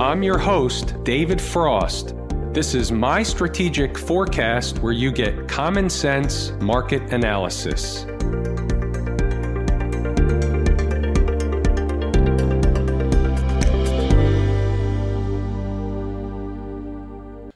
I'm your host, David Frost. This is my strategic forecast where you get common sense market analysis.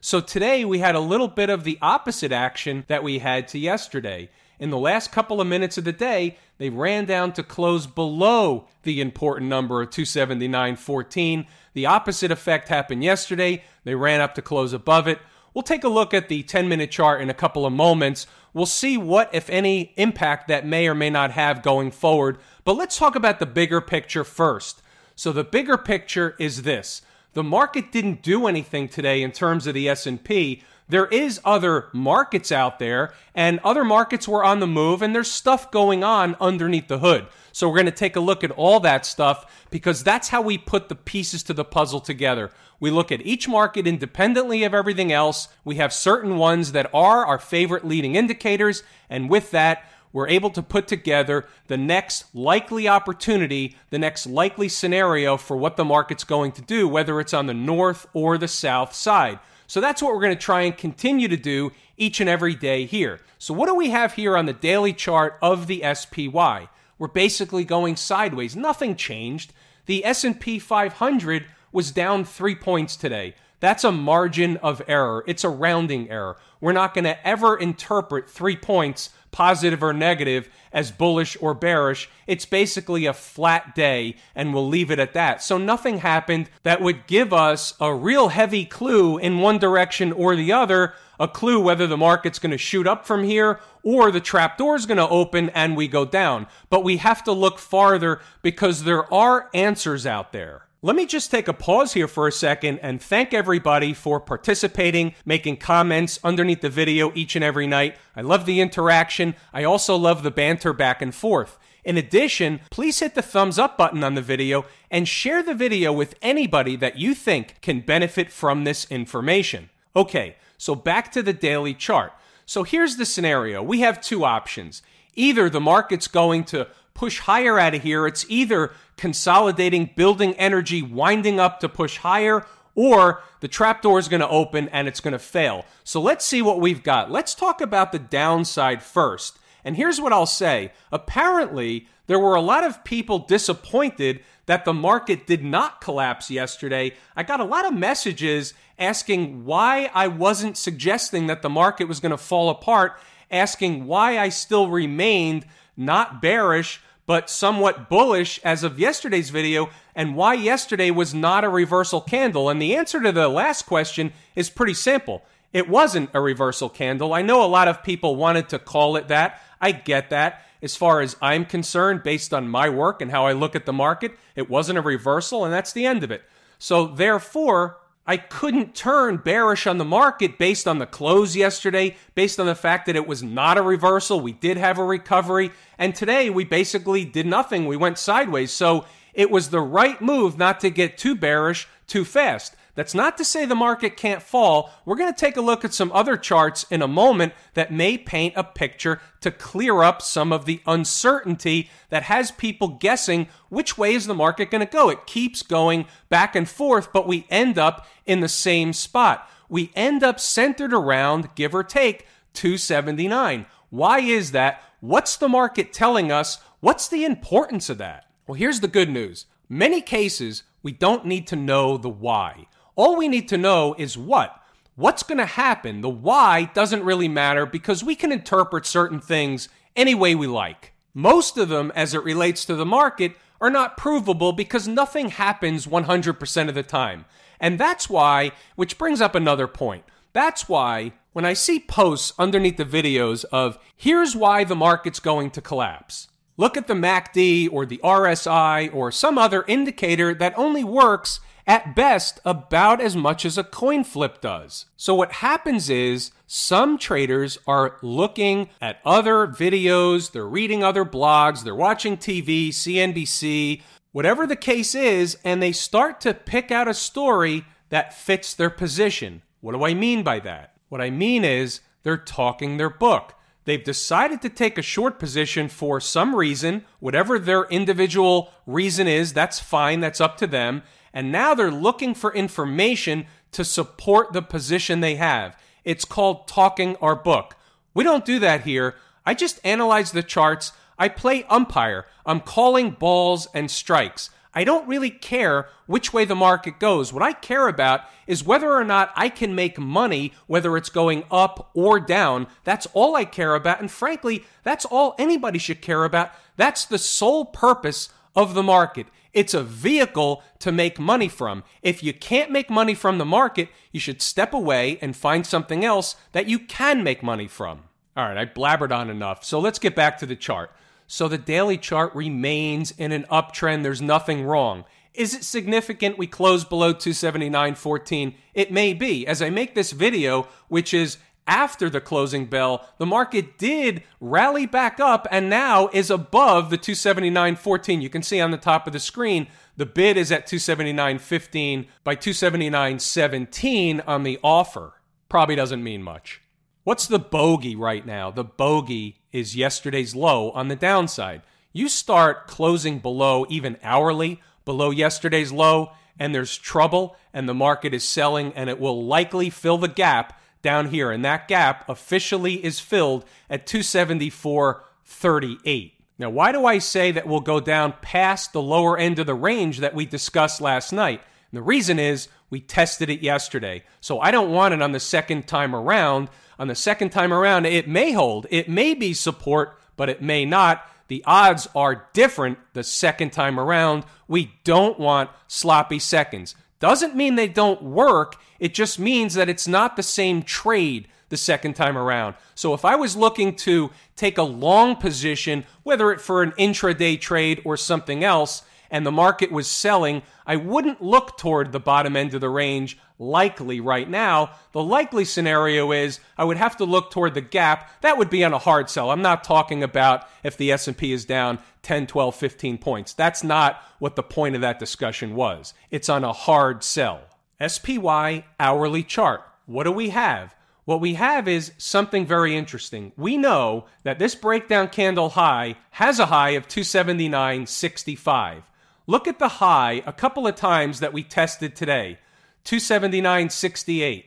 So today we had a little bit of the opposite action that we had to yesterday. In the last couple of minutes of the day, they ran down to close below the important number of 279.14. The opposite effect happened yesterday. They ran up to close above it. We'll take a look at the 10 minute chart in a couple of moments. We'll see what, if any, impact that may or may not have going forward. But let's talk about the bigger picture first. So the bigger picture is this. The market didn't do anything today in terms of the S&P, there is other markets out there and other markets were on the move and there's stuff going on underneath the hood. So we're going to take a look at all that stuff because that's how we put the pieces to the puzzle together. We look at each market independently of everything else. We have certain ones that are our favorite leading indicators and with that we're able to put together the next likely opportunity, the next likely scenario for what the market's going to do, whether it's on the north or the south side. So that's what we're going to try and continue to do each and every day here. So what do we have here on the daily chart of the SPY? We're basically going sideways. Nothing changed. The S&P 500 was down 3 points today. That's a margin of error. It's a rounding error. We're not going to ever interpret 3 points positive or negative, as bullish or bearish. It's basically a flat day, and we'll leave it at that. So nothing happened that would give us a real heavy clue in one direction or the other, a clue whether the market's going to shoot up from here or the trapdoor is going to open and we go down. But we have to look farther because there are answers out there. Let me just take a pause here for a second and thank everybody for participating, making comments underneath the video each and every night. I love the interaction. I also love the banter back and forth. In addition, please hit the thumbs up button on the video and share the video with anybody that you think can benefit from this information. Okay, so back to the daily chart. So here's the scenario we have two options. Either the market's going to push higher out of here. It's either consolidating, building energy, winding up to push higher, or the trapdoor is going to open and it's going to fail. So let's see what we've got. Let's talk about the downside first. And here's what I'll say. Apparently, there were a lot of people disappointed that the market did not collapse yesterday. I got a lot of messages asking why I wasn't suggesting that the market was going to fall apart, asking why I still remained not bearish, but somewhat bullish as of yesterday's video, and why yesterday was not a reversal candle. And the answer to the last question is pretty simple. It wasn't a reversal candle. I know a lot of people wanted to call it that. I get that. As far as I'm concerned, based on my work and how I look at the market, it wasn't a reversal, and that's the end of it. So, therefore, I couldn't turn bearish on the market based on the close yesterday, based on the fact that it was not a reversal. We did have a recovery. And today we basically did nothing. We went sideways. So it was the right move not to get too bearish too fast. That's not to say the market can't fall. We're going to take a look at some other charts in a moment that may paint a picture to clear up some of the uncertainty that has people guessing which way is the market going to go. It keeps going back and forth, but we end up in the same spot. We end up centered around, give or take, 279. Why is that? What's the market telling us? What's the importance of that? Well, here's the good news. Many cases, we don't need to know the why. All we need to know is what. What's going to happen? The why doesn't really matter because we can interpret certain things any way we like. Most of them, as it relates to the market, are not provable because nothing happens 100% of the time. And that's why, which brings up another point. That's why when I see posts underneath the videos of here's why the market's going to collapse, look at the MACD or the RSI or some other indicator that only works at best about as much as a coin flip does. So what happens is some traders are looking at other videos, they're reading other blogs, they're watching TV, CNBC, whatever the case is, and they start to pick out a story that fits their position. What do I mean by that? What I mean is they're talking their book. They've decided to take a short position for some reason, whatever their individual reason is, that's fine, that's up to them. And now they're looking for information to support the position they have. It's called talking our book. We don't do that here. I just analyze the charts. I play umpire. I'm calling balls and strikes. I don't really care which way the market goes. What I care about is whether or not I can make money, whether it's going up or down. That's all I care about. And frankly, that's all anybody should care about. That's the sole purpose of the market. It's a vehicle to make money from. If you can't make money from the market, you should step away and find something else that you can make money from. All right, I blabbered on enough. So let's get back to the chart. So the daily chart remains in an uptrend. There's nothing wrong. Is it significant we close below 279.14? It may be. As I make this video, which is after the closing bell, the market did rally back up and now is above the 279.14. You can see on the top of the screen, the bid is at 279.15 by 279.17 on the offer. Probably doesn't mean much. What's the bogey right now? The bogey is yesterday's low on the downside. You start closing below even hourly, below yesterday's low, and there's trouble, and the market is selling, and it will likely fill the gap down here. And that gap officially is filled at 274.38. Now, why do I say that we'll go down past the lower end of the range that we discussed last night? And the reason is we tested it yesterday. So I don't want it on the second time around on the second time around, it may hold, it may be support, but it may not. The odds are different the second time around. We don't want sloppy seconds. Doesn't mean they don't work, it just means that it's not the same trade the second time around. So if I was looking to take a long position, whether it for an intraday trade or something else, and the market was selling, I wouldn't look toward the bottom end of the range likely right now. The likely scenario is I would have to look toward the gap. That would be on a hard sell. I'm not talking about if the S&P is down 10, 12, 15 points. That's not what the point of that discussion was. It's on a hard sell. SPY hourly chart. What do we have? What we have is something very interesting. We know that this breakdown candle high has a high of 279.65. Look at the high a couple of times that we tested today. 279.68,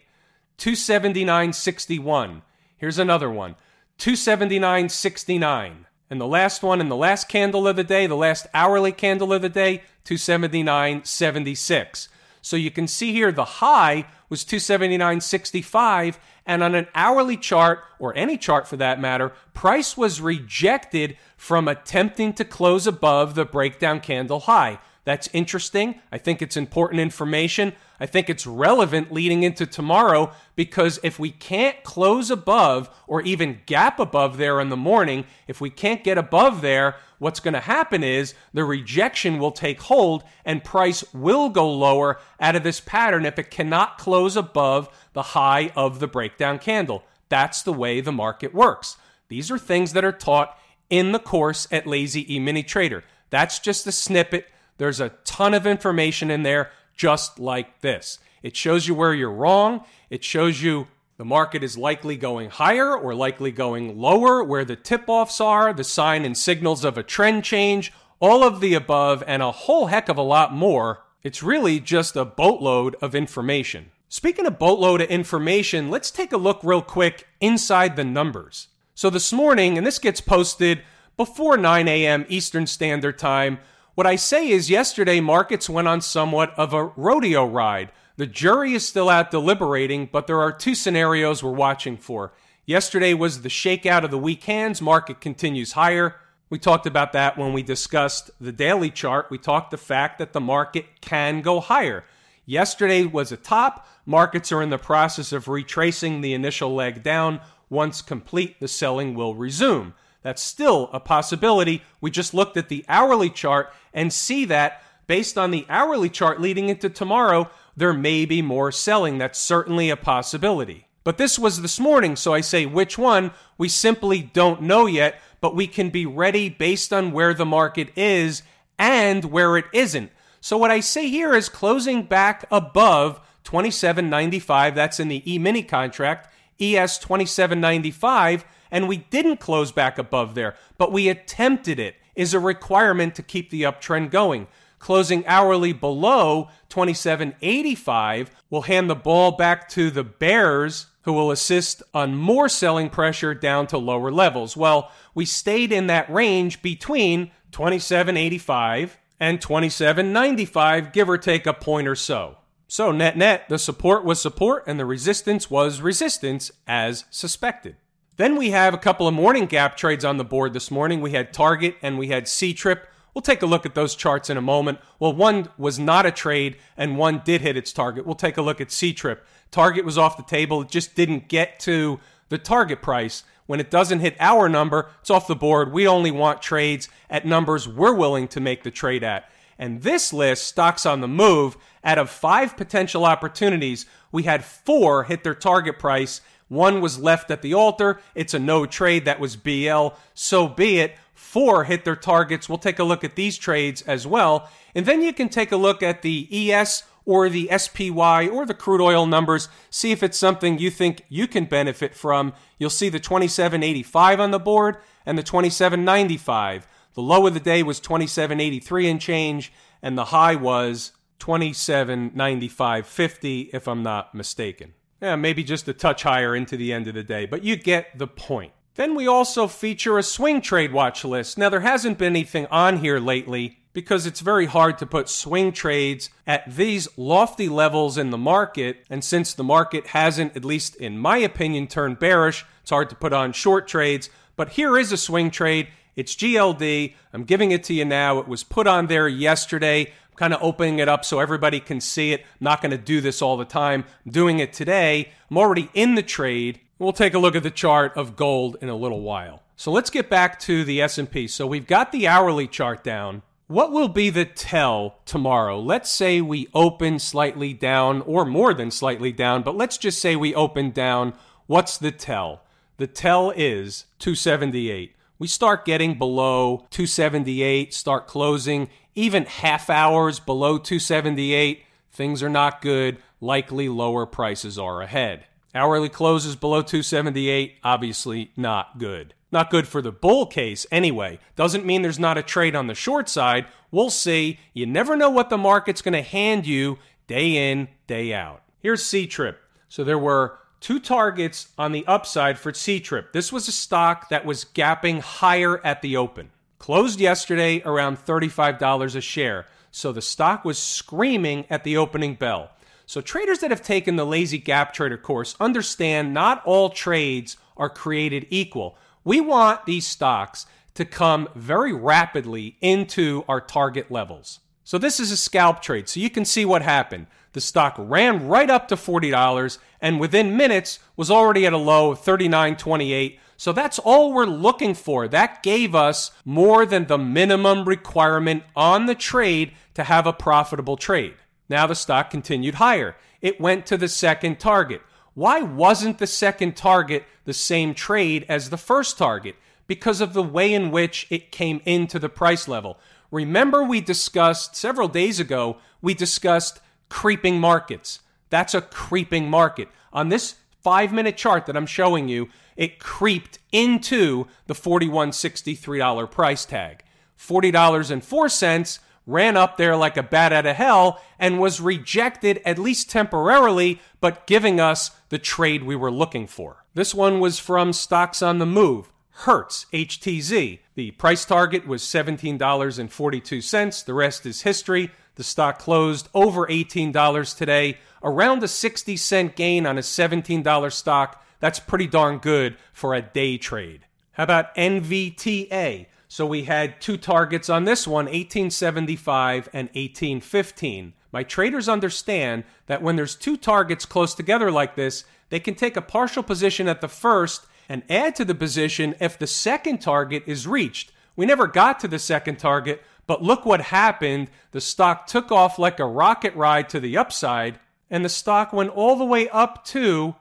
279.61. Here's another one, 279.69. And the last one, and the last candle of the day, the last hourly candle of the day, 279.76. So you can see here the high was 279.65, and on an hourly chart, or any chart for that matter, price was rejected from attempting to close above the breakdown candle high. That's interesting. I think it's important information. I think it's relevant leading into tomorrow because if we can't close above or even gap above there in the morning, if we can't get above there, what's going to happen is the rejection will take hold and price will go lower out of this pattern if it cannot close above the high of the breakdown candle. That's the way the market works. These are things that are taught in the course at Lazy E Mini Trader. That's just a snippet there's a ton of information in there just like this. It shows you where you're wrong. It shows you the market is likely going higher or likely going lower, where the tip offs are, the sign and signals of a trend change, all of the above, and a whole heck of a lot more. It's really just a boatload of information. Speaking of boatload of information, let's take a look real quick inside the numbers. So this morning, and this gets posted before 9 a.m. Eastern Standard Time, what I say is, yesterday markets went on somewhat of a rodeo ride. The jury is still out deliberating, but there are two scenarios we're watching for. Yesterday was the shakeout of the weak hands, market continues higher. We talked about that when we discussed the daily chart. We talked the fact that the market can go higher. Yesterday was a top. Markets are in the process of retracing the initial leg down. Once complete, the selling will resume. That's still a possibility. We just looked at the hourly chart and see that based on the hourly chart leading into tomorrow, there may be more selling. That's certainly a possibility. But this was this morning, so I say which one? We simply don't know yet, but we can be ready based on where the market is and where it isn't. So what I say here is closing back above 27.95, that's in the E mini contract, ES 27.95 and we didn't close back above there, but we attempted it, is a requirement to keep the uptrend going. Closing hourly below 27.85 will hand the ball back to the bears who will assist on more selling pressure down to lower levels. Well, we stayed in that range between 27.85 and 27.95, give or take a point or so. So, net net, the support was support and the resistance was resistance as suspected. Then we have a couple of morning gap trades on the board this morning. We had Target and we had Ctrip. We'll take a look at those charts in a moment. Well, one was not a trade and one did hit its target. We'll take a look at Ctrip. Target was off the table. It just didn't get to the target price. When it doesn't hit our number, it's off the board. We only want trades at numbers we're willing to make the trade at. And this list, stocks on the move, out of five potential opportunities, we had four hit their target price. One was left at the altar. It's a no trade. That was BL. So be it. Four hit their targets. We'll take a look at these trades as well. And then you can take a look at the ES or the SPY or the crude oil numbers, see if it's something you think you can benefit from. You'll see the 2785 on the board and the 2795. The low of the day was 2783 and change, and the high was 2795.50 if I'm not mistaken. Yeah, maybe just a touch higher into the end of the day, but you get the point. Then we also feature a swing trade watch list. Now, there hasn't been anything on here lately because it's very hard to put swing trades at these lofty levels in the market. And since the market hasn't, at least in my opinion, turned bearish, it's hard to put on short trades. But here is a swing trade. It's GLD. I'm giving it to you now. It was put on there yesterday. I'm kind of opening it up so everybody can see it. I'm not going to do this all the time. I'm doing it today. I'm already in the trade. We'll take a look at the chart of gold in a little while. So let's get back to the S&P. So we've got the hourly chart down. What will be the tell tomorrow? Let's say we open slightly down or more than slightly down, but let's just say we open down. What's the tell? The tell is 278. We start getting below 278, start closing even half hours below 278. Things are not good. Likely lower prices are ahead. Hourly closes below 278, obviously not good. Not good for the bull case anyway. Doesn't mean there's not a trade on the short side. We'll see. You never know what the market's going to hand you day in, day out. Here's Ctrip. So there were two targets on the upside for Ctrip. This was a stock that was gapping higher at the open. Closed yesterday around $35 a share. So the stock was screaming at the opening bell. So traders that have taken the lazy gap trader course understand not all trades are created equal. We want these stocks to come very rapidly into our target levels. So this is a scalp trade. So you can see what happened. The stock ran right up to $40 and within minutes was already at a low of 39.28. So that's all we're looking for. That gave us more than the minimum requirement on the trade to have a profitable trade. Now the stock continued higher. It went to the second target. Why wasn't the second target the same trade as the first target? Because of the way in which it came into the price level. Remember, we discussed several days ago, we discussed creeping markets. That's a creeping market. On this five minute chart that I'm showing you, it creeped into the $41.63 price tag. $40.04 ran up there like a bat out of hell and was rejected, at least temporarily, but giving us the trade we were looking for. This one was from Stocks on the Move. Hertz, HTZ. The price target was $17.42. The rest is history. The stock closed over $18 today, around a 60 cent gain on a $17 stock. That's pretty darn good for a day trade. How about NVTA? So we had two targets on this one 1875 and 1815. My traders understand that when there's two targets close together like this, they can take a partial position at the first and add to the position if the second target is reached. We never got to the second target, but look what happened. The stock took off like a rocket ride to the upside, and the stock went all the way up to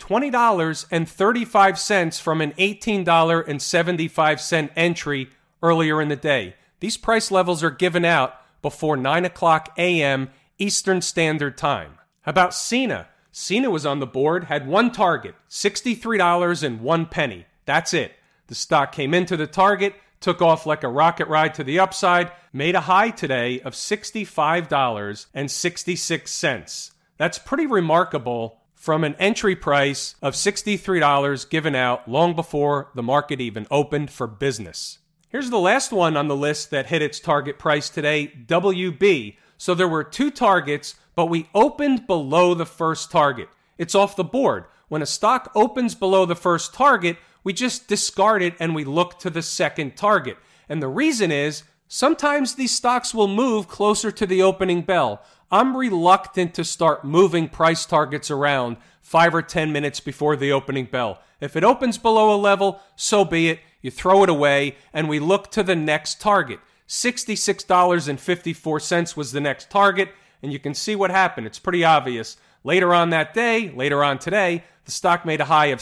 $20.35 from an $18.75 entry earlier in the day. These price levels are given out before 9 o'clock a.m. Eastern Standard Time. How about Sina? Sina was on the board, had one target, $63 and one penny. That's it. The stock came into the target, took off like a rocket ride to the upside, made a high today of $65.66. That's pretty remarkable from an entry price of $63 given out long before the market even opened for business. Here's the last one on the list that hit its target price today WB. So there were two targets, but we opened below the first target. It's off the board. When a stock opens below the first target, we just discard it and we look to the second target. And the reason is sometimes these stocks will move closer to the opening bell. I'm reluctant to start moving price targets around five or 10 minutes before the opening bell. If it opens below a level, so be it you throw it away, and we look to the next target. $66.54 was the next target, and you can see what happened. It's pretty obvious. Later on that day, later on today, the stock made a high of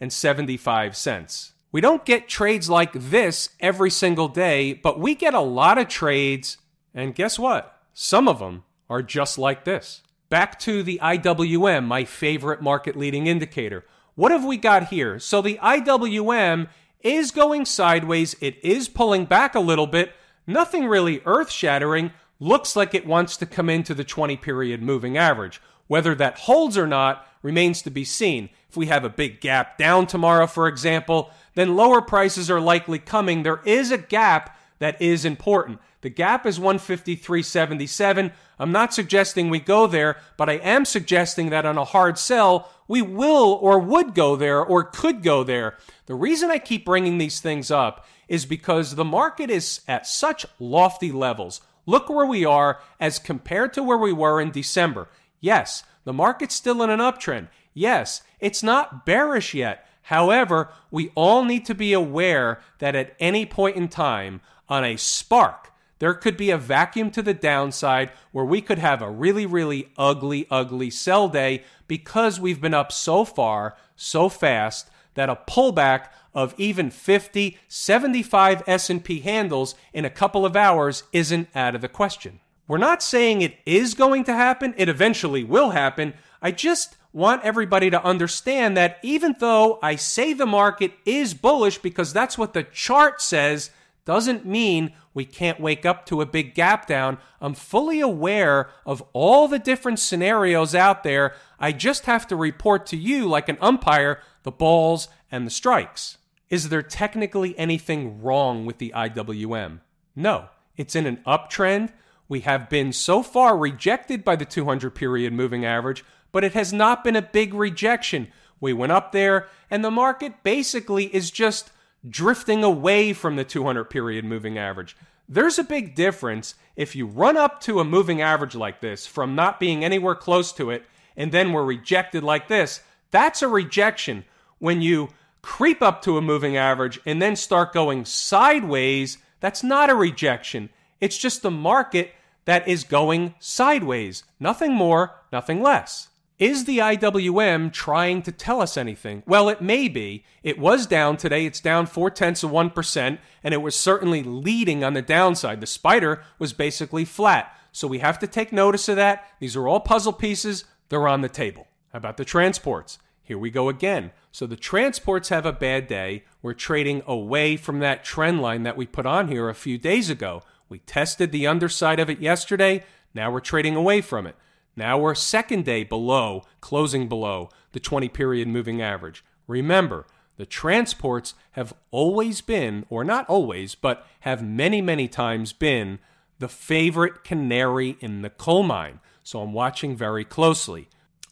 $70.75. We don't get trades like this every single day, but we get a lot of trades, and guess what? Some of them are just like this. Back to the IWM, my favorite market leading indicator. What have we got here? So the IWM is going sideways. It is pulling back a little bit. Nothing really earth shattering. Looks like it wants to come into the 20 period moving average. Whether that holds or not remains to be seen. We have a big gap down tomorrow, for example, then lower prices are likely coming. There is a gap that is important. The gap is 153.77. I'm not suggesting we go there, but I am suggesting that on a hard sell, we will or would go there or could go there. The reason I keep bringing these things up is because the market is at such lofty levels. Look where we are as compared to where we were in December. Yes, the market's still in an uptrend. Yes, it's not bearish yet. However, we all need to be aware that at any point in time, on a spark, there could be a vacuum to the downside where we could have a really, really ugly, ugly sell day because we've been up so far, so fast that a pullback of even 50, 75 S&P handles in a couple of hours isn't out of the question. We're not saying it is going to happen, it eventually will happen. I just want everybody to understand that even though I say the market is bullish because that's what the chart says, doesn't mean we can't wake up to a big gap down. I'm fully aware of all the different scenarios out there. I just have to report to you, like an umpire, the balls and the strikes. Is there technically anything wrong with the IWM? No. It's in an uptrend. We have been so far rejected by the 200 period moving average, but it has not been a big rejection. We went up there, and the market basically is just drifting away from the 200 period moving average. There's a big difference if you run up to a moving average like this from not being anywhere close to it and then we're rejected like this. That's a rejection. When you creep up to a moving average and then start going sideways, that's not a rejection. It's just the market that is going sideways. Nothing more, nothing less. Is the IWM trying to tell us anything? Well, it may be. It was down today. It's down four tenths of 1%, and it was certainly leading on the downside. The spider was basically flat. So we have to take notice of that. These are all puzzle pieces. They're on the table. How about the transports? Here we go again. So the transports have a bad day. We're trading away from that trend line that we put on here a few days ago. We tested the underside of it yesterday. Now we're trading away from it. Now we're second day below, closing below the 20 period moving average. Remember, the transports have always been, or not always, but have many, many times been the favorite canary in the coal mine. So I'm watching very closely.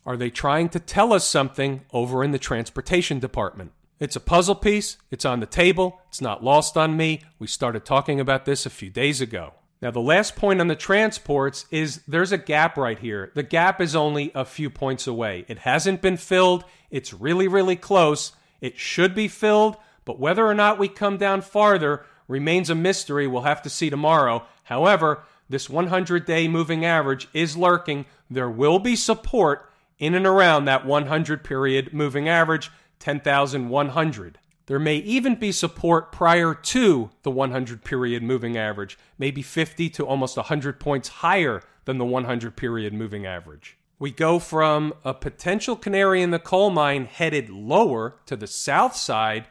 Are they trying to tell us something over in the transportation department? It's a puzzle piece. It's on the table. It's not lost on me. We started talking about this a few days ago. Now, the last point on the transports is there's a gap right here. The gap is only a few points away. It hasn't been filled. It's really, really close. It should be filled, but whether or not we come down farther remains a mystery. We'll have to see tomorrow. However, this 100 day moving average is lurking. There will be support in and around that 100 period moving average, 10,100. There may even be support prior to the 100 period moving average, maybe 50 to almost 100 points higher than the 100 period moving average. We go from a potential canary in the coal mine headed lower to the south side.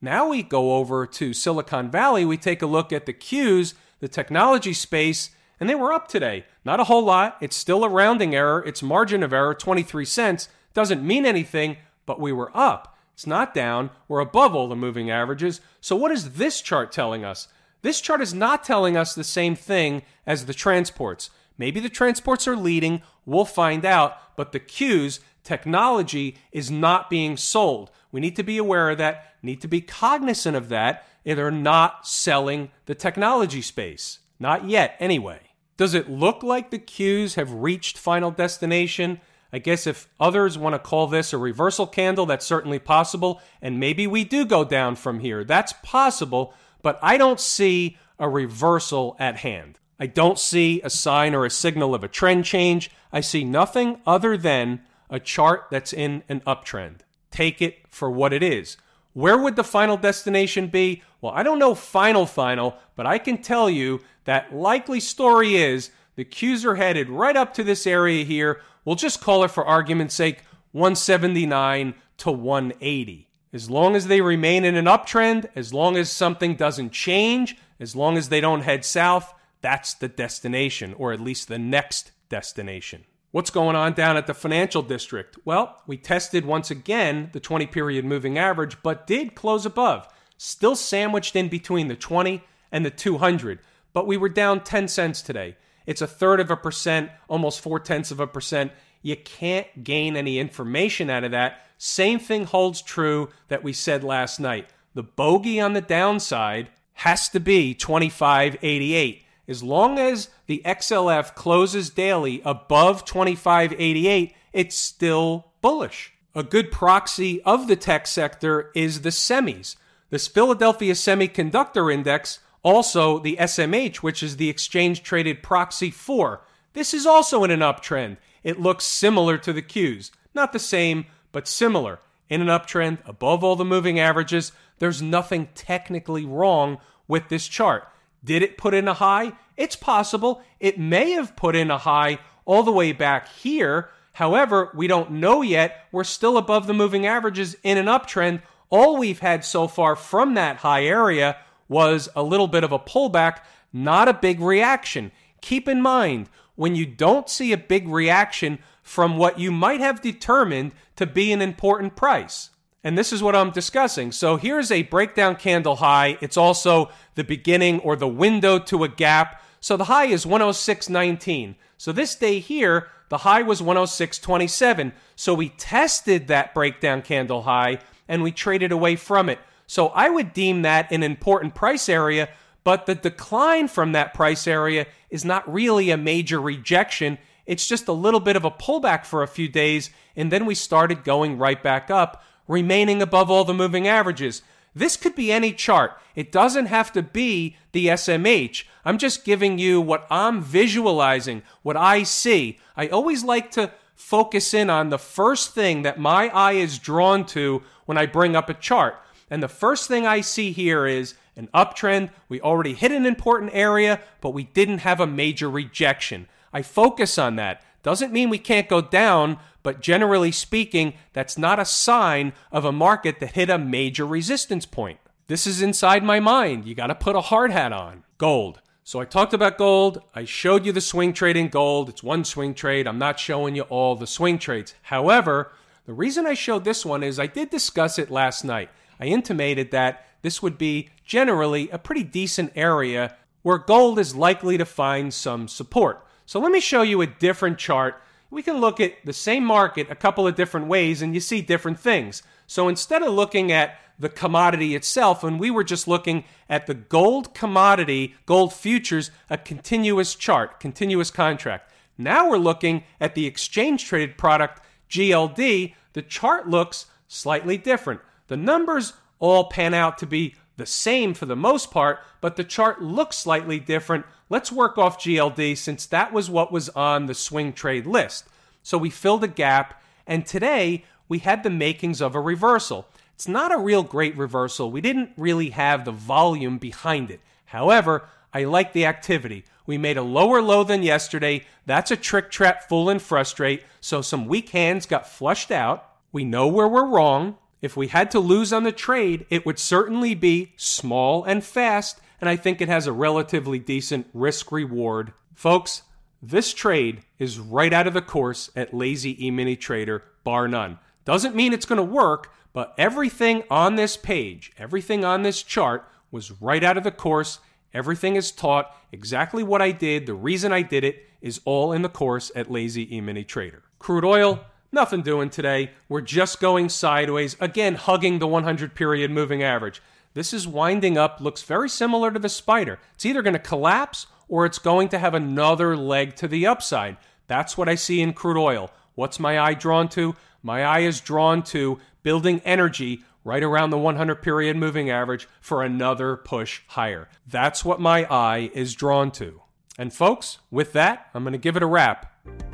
Now we go over to Silicon Valley. We take a look at the Qs, the technology space, and they were up today. Not a whole lot. It's still a rounding error. It's margin of error, 23 cents. Doesn't mean anything, but we were up. It's not down. We're above all the moving averages. So, what is this chart telling us? This chart is not telling us the same thing as the transports. Maybe the transports are leading. We'll find out. But the Qs, technology, is not being sold. We need to be aware of that, need to be cognizant of that. They're not selling the technology space. Not yet, anyway. Does it look like the Qs have reached final destination? I guess if others want to call this a reversal candle, that's certainly possible. And maybe we do go down from here. That's possible, but I don't see a reversal at hand. I don't see a sign or a signal of a trend change. I see nothing other than a chart that's in an uptrend. Take it for what it is. Where would the final destination be? Well, I don't know final final, but I can tell you that likely story is the Qs are headed right up to this area here. We'll just call it for argument's sake 179 to 180. As long as they remain in an uptrend, as long as something doesn't change, as long as they don't head south, that's the destination, or at least the next destination. What's going on down at the financial district? Well, we tested once again the 20 period moving average, but did close above, still sandwiched in between the 20 and the 200. But we were down 10 cents today. It's a third of a percent, almost four tenths of a percent. You can't gain any information out of that. Same thing holds true that we said last night. The bogey on the downside has to be 2588 as long as the XLF closes daily above 2588, it's still bullish. A good proxy of the tech sector is the semis. This Philadelphia Semiconductor Index, also the SMH, which is the exchange traded proxy for. This is also in an uptrend. It looks similar to the Qs. Not the same, but similar. In an uptrend, above all the moving averages, there's nothing technically wrong with this chart. Did it put in a high? It's possible. It may have put in a high all the way back here. However, we don't know yet. We're still above the moving averages in an uptrend. All we've had so far from that high area was a little bit of a pullback, not a big reaction. Keep in mind, when you don't see a big reaction from what you might have determined to be an important price, and this is what I'm discussing. So here's a breakdown candle high. It's also the beginning or the window to a gap. So the high is 106.19. So this day here, the high was 106.27. So we tested that breakdown candle high and we traded away from it. So I would deem that an important price area, but the decline from that price area is not really a major rejection. It's just a little bit of a pullback for a few days, and then we started going right back up remaining above all the moving averages. This could be any chart. It doesn't have to be the SMH. I'm just giving you what I'm visualizing, what I see. I always like to focus in on the first thing that my eye is drawn to when I bring up a chart. And the first thing I see here is an uptrend. We already hit an important area, but we didn't have a major rejection. I focus on that. Doesn't mean we can't go down, but generally speaking, that's not a sign of a market that hit a major resistance point. This is inside my mind. You got to put a hard hat on. Gold. So I talked about gold. I showed you the swing trade in gold. It's one swing trade. I'm not showing you all the swing trades. However, the reason I showed this one is I did discuss it last night. I intimated that this would be generally a pretty decent area where gold is likely to find some support. So let me show you a different chart. We can look at the same market a couple of different ways and you see different things. So instead of looking at the commodity itself, and we were just looking at the gold commodity, gold futures, a continuous chart, continuous contract. Now we're looking at the exchange traded product, GLD. The chart looks slightly different. The numbers all pan out to be the same for the most part, but the chart looks slightly different. Let's work off GLD since that was what was on the swing trade list. So we filled a gap, and today we had the makings of a reversal. It's not a real great reversal. We didn't really have the volume behind it. However, I like the activity. We made a lower low than yesterday. That's a trick trap, fool and frustrate. So some weak hands got flushed out. We know where we're wrong. If we had to lose on the trade, it would certainly be small and fast, and I think it has a relatively decent risk reward. Folks, this trade is right out of the course at Lazy E Mini Trader, bar none. Doesn't mean it's going to work, but everything on this page, everything on this chart was right out of the course Everything is taught exactly what I did. The reason I did it is all in the course at Lazy E Mini Trader. Crude oil, nothing doing today. We're just going sideways, again, hugging the 100 period moving average. This is winding up, looks very similar to the spider. It's either going to collapse or it's going to have another leg to the upside. That's what I see in crude oil. What's my eye drawn to? My eye is drawn to building energy right around the 100 period moving average for another push higher. That's what my eye is drawn to. And folks, with that, I'm going to give it a wrap.